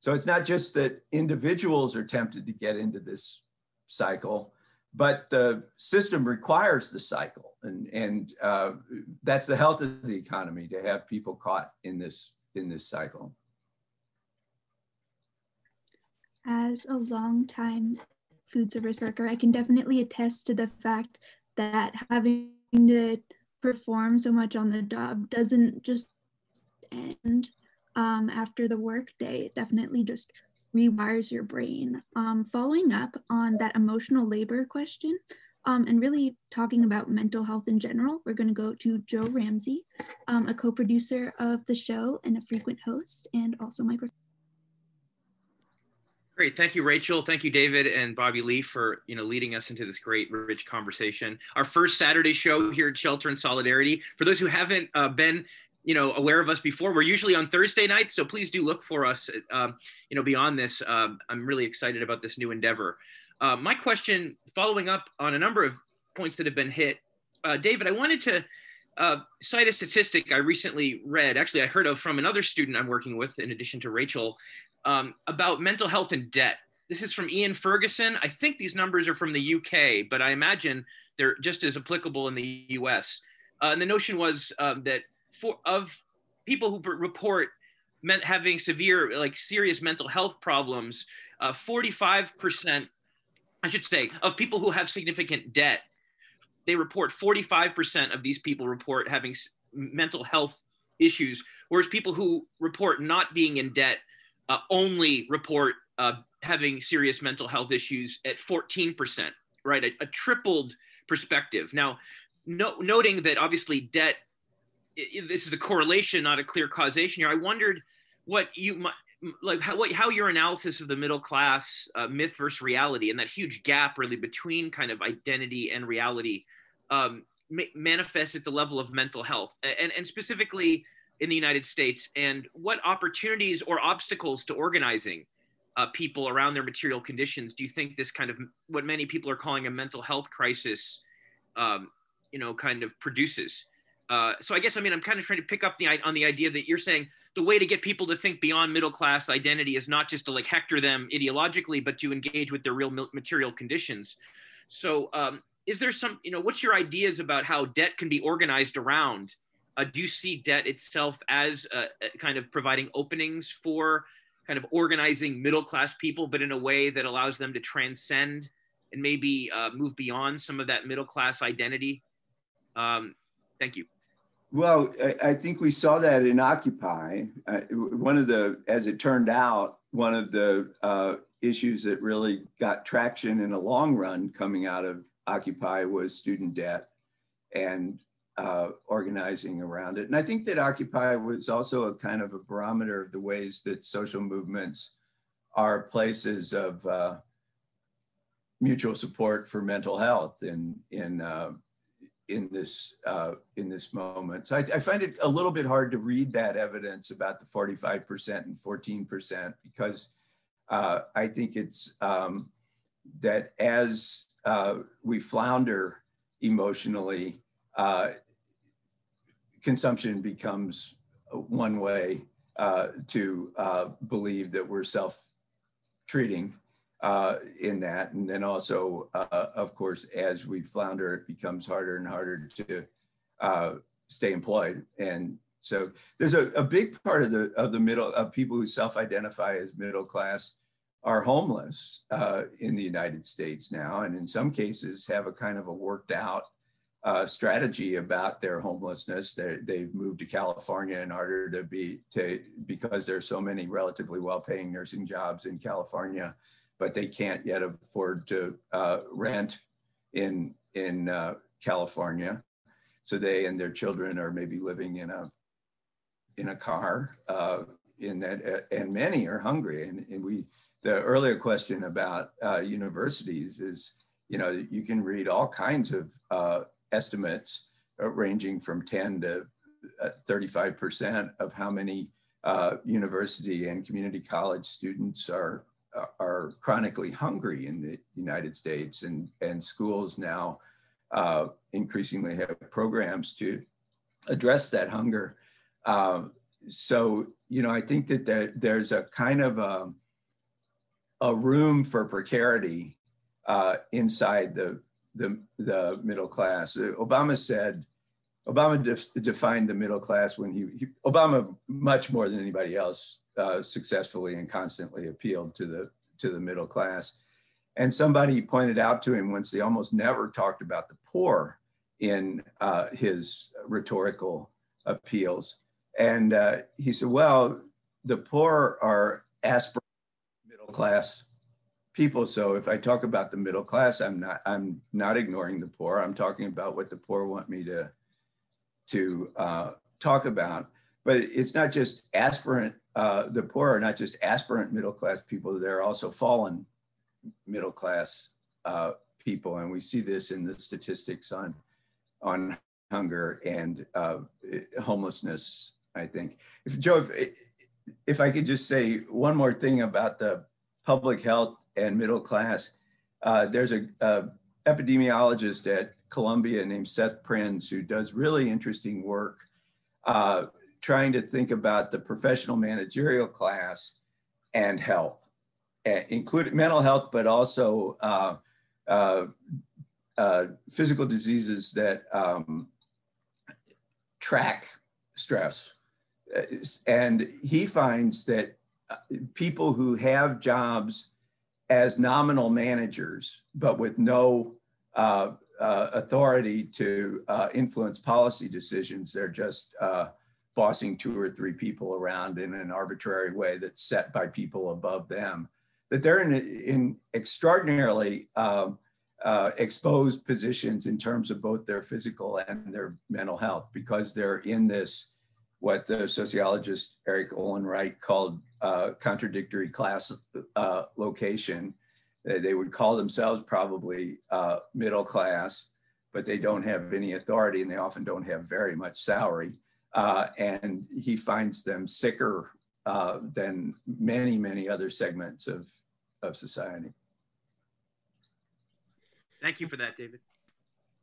So it's not just that individuals are tempted to get into this cycle, but the system requires the cycle. And, and uh, that's the health of the economy to have people caught in this, in this cycle. As a long-time food service worker, I can definitely attest to the fact that having to perform so much on the job doesn't just end um, after the workday. It definitely just rewires your brain. Um, following up on that emotional labor question, um, and really talking about mental health in general, we're going to go to Joe Ramsey, um, a co producer of the show and a frequent host, and also my. Great, thank you, Rachel. Thank you, David and Bobby Lee, for you know leading us into this great, rich conversation. Our first Saturday show here at Shelter and Solidarity. For those who haven't uh, been you know aware of us before we're usually on thursday nights so please do look for us um, you know beyond this um, i'm really excited about this new endeavor uh, my question, following up on a number of points that have been hit, uh, David, I wanted to uh, cite a statistic I recently read. Actually, I heard of from another student I'm working with, in addition to Rachel, um, about mental health and debt. This is from Iain Ferguson. I think these numbers are from the UK, but I imagine they're just as applicable in the US. Uh, and the notion was um, that for of people who report having severe, like serious mental health problems, 45% uh, I should say, of people who have significant debt, they report 45% of these people report having mental health issues, whereas people who report not being in debt uh, only report uh, having serious mental health issues at 14%, right? A, a tripled perspective. Now, no, noting that obviously debt, this is a correlation, not a clear causation here. I wondered what you like how, what, how your analysis of the middle class uh, myth versus reality and that huge gap really between kind of identity and reality um, ma- manifests at the level of mental health and, and specifically in the United States and what opportunities or obstacles to organizing uh, people around their material conditions do you think this kind of what many people are calling a mental health crisis um, you know kind of produces uh, so I guess I mean I'm kind of trying to pick up the on the idea that you're saying the way to get people to think beyond middle class identity is not just to like hector them ideologically, but to engage with their real material conditions. So, um, is there some, you know, what's your ideas about how debt can be organized around? Uh, do you see debt itself as uh, kind of providing openings for kind of organizing middle class people, but in a way that allows them to transcend and maybe uh, move beyond some of that middle class identity? Um, thank you. Well, I, I, think we saw that in Occupy. Uh, one of the, as it turned out, one of the uh, issues that really got traction in the long run coming out of Occupy was student debt and uh, organizing around it. And I think that Occupy was also a kind of a barometer of the ways that social movements are places of uh, mutual support for mental health in, in uh, in this uh, in this moment. So I, I, find it a little bit hard to read that evidence about the 45% and 14% because uh, I think it's um, that as uh, we flounder emotionally, uh, consumption becomes one way uh, to uh, believe that we're self-treating uh, in that. And then also, uh, of course, as we flounder, it becomes harder and harder to uh, stay employed. And so there's a, a big part of the of the middle of people who self-identify as middle class are homeless uh, in the United States now, and in some cases have a kind of a worked out uh, strategy about their homelessness. they have moved to California in order to be to because there's so many relatively well-paying nursing jobs in California but they can't yet afford to uh, rent in in uh, California. So they and their children are maybe living in a in a car. Uh, in that, uh, and many are hungry. And, and, we, the earlier question about uh, universities is, you know, you can read all kinds of uh, estimates ranging from 10 to 35% of how many university and community college students are are chronically hungry in the United States, and, and schools now uh, increasingly have programs to address that hunger. Um, so, you know, I think that there, there's a kind of a, a room for precarity uh, inside the, the, the middle class. Obama said, Obama def- defined the middle class when he, he, Obama much more than anybody else uh, successfully and constantly appealed to the to the middle class. And somebody pointed out to him once they almost never talked about the poor in uh, his rhetorical appeals. And uh, he said, well, the poor are aspirant middle class people. So if I talk about the middle class, I'm not I'm not ignoring the poor. I'm talking about what the poor want me to to uh, talk about. But it's not just aspirant. Uh, the poor are not just aspirant middle class people. They're also fallen middle class uh, people, and we see this in the statistics on on hunger and uh, homelessness. I think if Joe, if, if I could just say one more thing about the public health and middle class. Uh, there's a, a, epidemiologist at Columbia named Seth Prins who does really interesting work uh, trying to think about the professional managerial class and health, uh, including mental health, but also uh, uh, uh, physical diseases that um, track stress. And he finds that people who have jobs as nominal managers, but with no uh, uh, authority to uh, influence policy decisions. They're just uh, bossing two or three people around in an arbitrary way that's set by people above them. That they're in, in extraordinarily um, uh, exposed positions in terms of both their physical and their mental health because they're in this what the sociologist Erik Olin Wright called uh, contradictory class uh, location. They would call themselves probably uh, middle class, but they don't have any authority and they often don't have very much salary. Uh, and he finds them sicker uh, than many, many other segments of, of society. Thank you for that, David.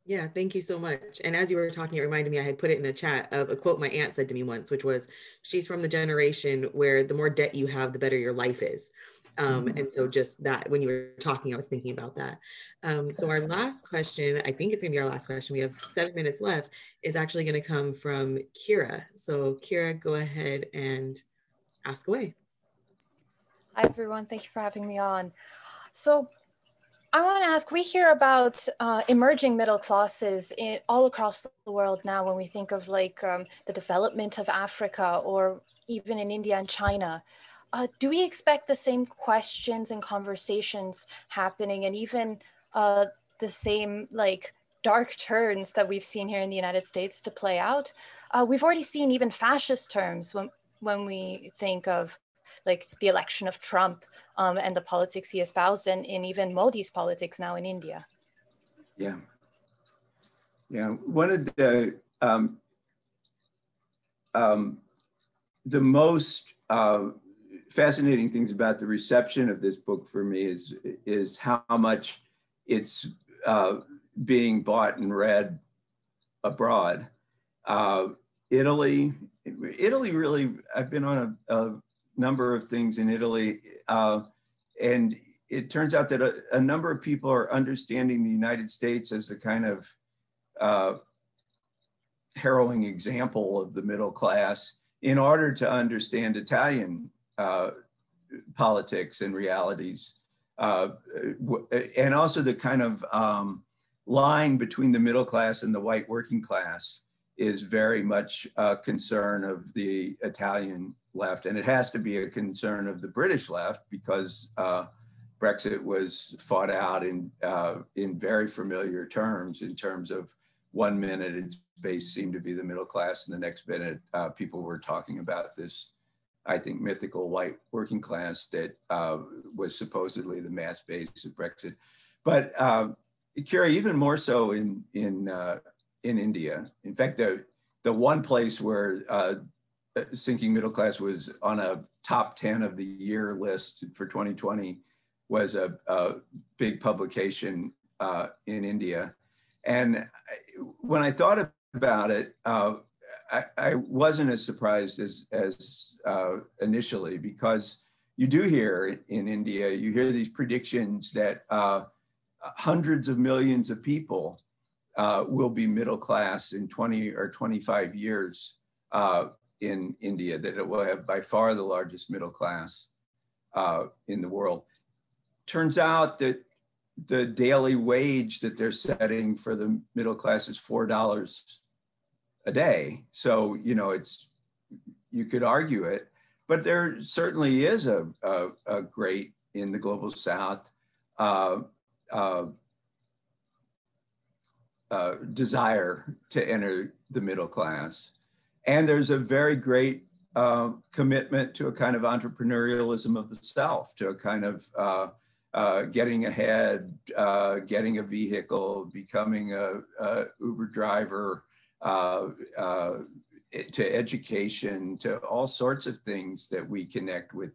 Yeah, thank you so much. And as you were talking, it reminded me I had put it in the chat of a quote my aunt said to me once, which was, "She's from the generation where the more debt you have, the better your life is." Um, mm-hmm. and so just that when you were talking, I was thinking about that. Um, so our last question, I think it's gonna be our last question. We have seven minutes left. Is actually going to come from Kira. So Kira, go ahead and ask away. Hi everyone, thank you for having me on. So I want to ask, we hear about uh, emerging middle classes in, all across the world now when we think of like um, the development of Africa or even in India and China. Uh, do we expect the same questions and conversations happening and even uh, the same like dark turns that we've seen here in the United States to play out? Uh, we've already seen even fascist terms when, when we think of like the election of Trump um, and the politics he espoused, and in even Modi's politics now in India. Yeah, yeah. One of the um, um, the most uh, fascinating things about the reception of this book for me is is how much it's uh, being bought and read abroad. Uh, Italy, Italy really. I've been on a, a number of things in Italy. Uh, and it turns out that a, a, number of people are understanding the United States as a kind of uh, harrowing example of the middle class in order to understand Italian uh, politics and realities. Uh, and also the kind of um, line between the middle class and the white working class is very much a concern of the Italian left, and it has to be a concern of the British left because uh, Brexit was fought out in uh, in very familiar terms. In terms of one minute, its base seemed to be the middle class, and the next minute, uh, people were talking about this. I think mythical white working class that uh, was supposedly the mass base of Brexit, but uh, even more so in in uh, in India. In fact, the the one place where uh, sinking middle class was on a top 10 of the year list for 2020 was a, a big publication uh, in India. And when I thought about it, uh, I, I, wasn't as surprised as, as uh, initially because you do hear in India, you hear these predictions that uh, hundreds of millions of people uh, will be middle class in 20 or 25 years uh, in India, that it will have by far the largest middle class uh, in the world. Turns out that the daily wage that they're setting for the middle class is $4 a day. So, you know, it's you could argue it, but there certainly is a, a, a great in the global south uh, uh, uh, desire to enter the middle class. And there's a very great uh, commitment to a kind of entrepreneurialism of the self, to a kind of uh, uh, getting ahead, getting a vehicle, becoming a, a Uber driver, uh, uh, to education, to all sorts of things that we connect with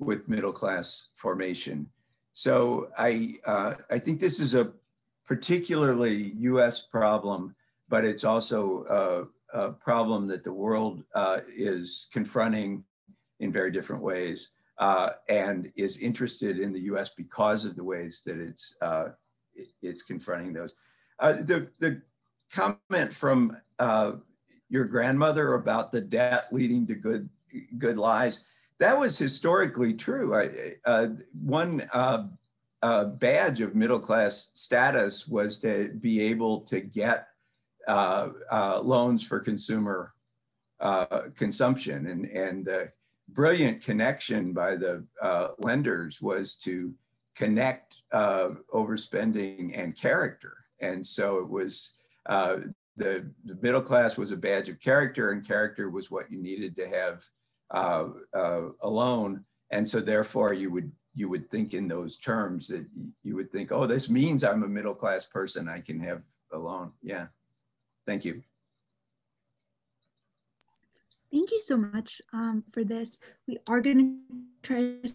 with middle class formation. So I I think this is a particularly U.S. problem, but it's also a, a problem that the world is confronting in very different ways uh, and is interested in the U.S. because of the ways that it's uh, it's confronting those. Uh, the the comment from uh, your grandmother about the debt leading to good good lives that was historically true. I, uh, one uh, badge of middle class status was to be able to get loans for consumer consumption and and the brilliant connection by the uh, lenders was to connect uh, overspending and character. And so it was uh, the, the, middle class was a badge of character, and character was what you needed to have uh, uh, a loan. And so therefore, you would you would think in those terms that you would think, oh, this means I'm a middle class person. I can have a loan. Yeah. Thank you. Thank you so much um, for this. We are going to try to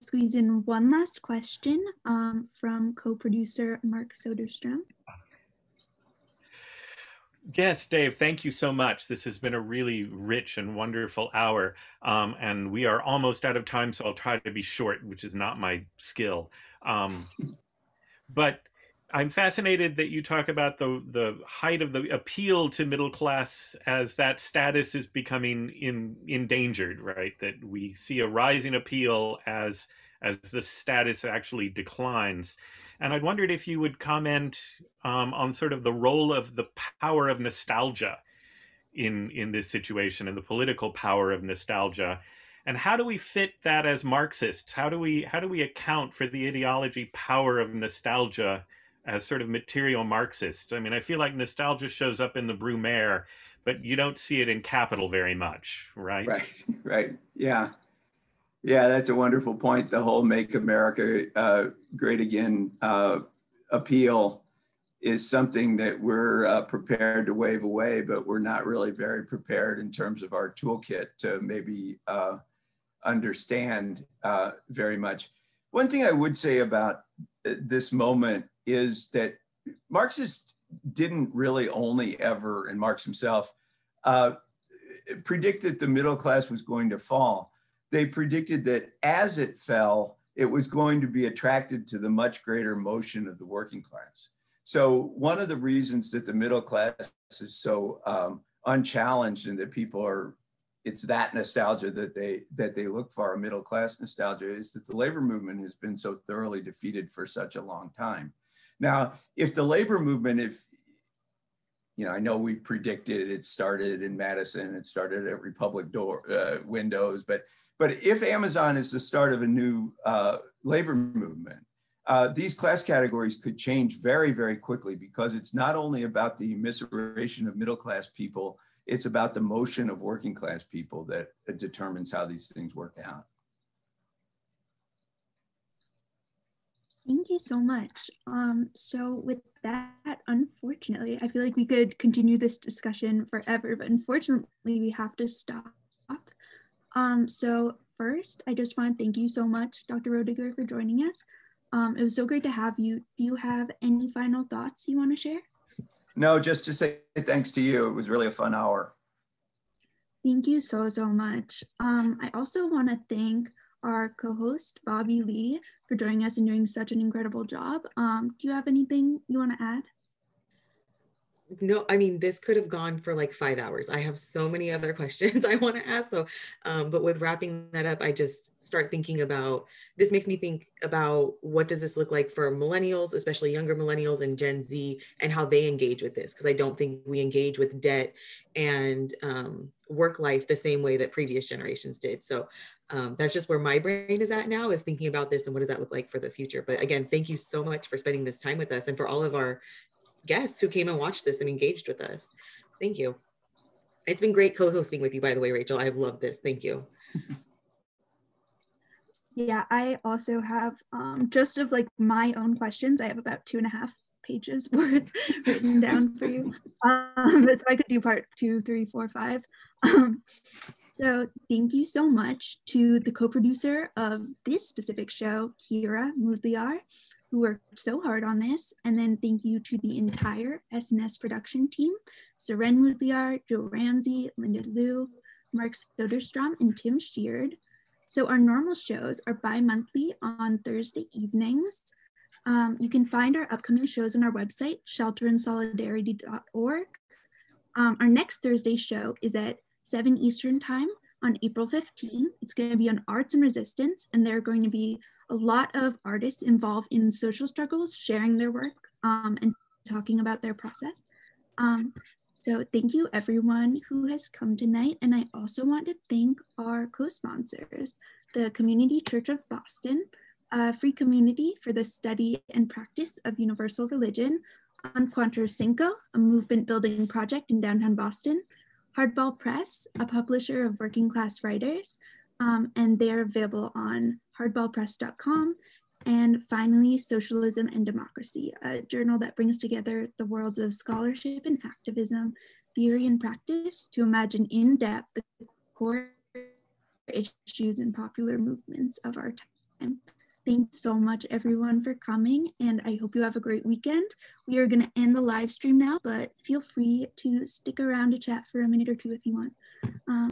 squeeze in one last question um, from co-producer Mark Soderstrom. Yes, Dave, thank you so much. This has been a really rich and wonderful hour. Um, and we are almost out of time, so I'll try to be short, which is not my skill. Um, but I'm fascinated that you talk about the the height of the appeal to middle class as that status is becoming in endangered, right? That we see a rising appeal as as the status actually declines. And I wondered if you would comment um, on sort of the role of the power of nostalgia in in this situation and the political power of nostalgia and how do we fit that as marxists how do we how do we account for the ideology power of nostalgia as sort of material Marxists. I mean, I feel like nostalgia shows up in the Brumaire, but you don't see it in Capital very much, right? Right, right. Yeah. Yeah, that's a wonderful point. The whole Make America uh, Great Again uh, appeal is something that we're uh, prepared to wave away, but we're not really very prepared in terms of our toolkit to maybe uh, understand uh, very much. One thing I would say about uh, this moment is that Marxists didn't really only ever, and Marx himself, predict that the middle class was going to fall. They predicted that as it fell, it was going to be attracted to the much greater motion of the working class. So one of the reasons that the middle class is so um, unchallenged and that people are, it's that nostalgia that they that they look for, a middle class nostalgia, is that the labor movement has been so thoroughly defeated for such a long time. Now, if the labor movement, if you know, I know we predicted it started in Madison, it started at Republic door uh, windows, but but if Amazon is the start of a new uh, labor movement, uh, these class categories could change very, very quickly because it's not only about the immiseration of middle class people, it's about the motion of working class people that determines how these things work out. Thank you so much. Um, so with that, unfortunately, I feel like we could continue this discussion forever, but unfortunately we have to stop. Um, so first, I just want to thank you so much, Dr. Roediger, for joining us. Um, it was so great to have you. Do you have any final thoughts you want to share? No, just to say thanks to you. It was really a fun hour. Thank you so, so much. Um, I also want to thank our co-host Bobby Lee for joining us and doing such an incredible job. Um, do you have anything you want to add? No, I mean, this could have gone for like five hours. I have so many other questions I want to ask. So, um, but with wrapping that up, I just start thinking about this makes me think about what does this look like for millennials, especially younger millennials and Gen Z, and how they engage with this. Because I don't think we engage with debt and um, work life the same way that previous generations did. So um, that's just where my brain is at now is thinking about this and what does that look like for the future. But again, thank you so much for spending this time with us and for all of our guests who came and watched this and engaged with us. Thank you. It's been great co-hosting with you, by the way, Rachel. I've loved this. Thank you. Yeah, I also have um, just of like my own questions. I have about two and a half pages worth written down for you. Um, so I could do part two, three, four, five. Um, so thank you so much to the co-producer of this specific show, Kira Mudliar, who worked so hard on this. And then thank you to the entire SNS production team, Seren Mudliar, Joe Ramsey, Linda Liu, Mark Soderstrom, and Tim Sheard. So our normal shows are bi-monthly on Thursday evenings. Um, you can find our upcoming shows on our website, shelterinsolidarity.org. Um, our next Thursday show is at 7 Eastern Time on April 15. It's going to be on arts and resistance, and there are going to be a lot of artists involved in social struggles sharing their work um, and talking about their process. Um, so thank you everyone who has come tonight. And I also want to thank our co-sponsors, the Community Church of Boston, a free community for the study and practice of universal religion, Encuentro Cinco, a movement building project in downtown Boston, Hardball Press, a publisher of working class writers, um, and they're available on hardballpress.com. And finally, Socialism and Democracy, a journal that brings together the worlds of scholarship and activism, theory and practice to imagine in depth the core issues and popular movements of our time. Thanks so much, everyone, for coming, and I hope you have a great weekend. We are going to end the live stream now, but feel free to stick around to chat for a minute or two if you want. Um,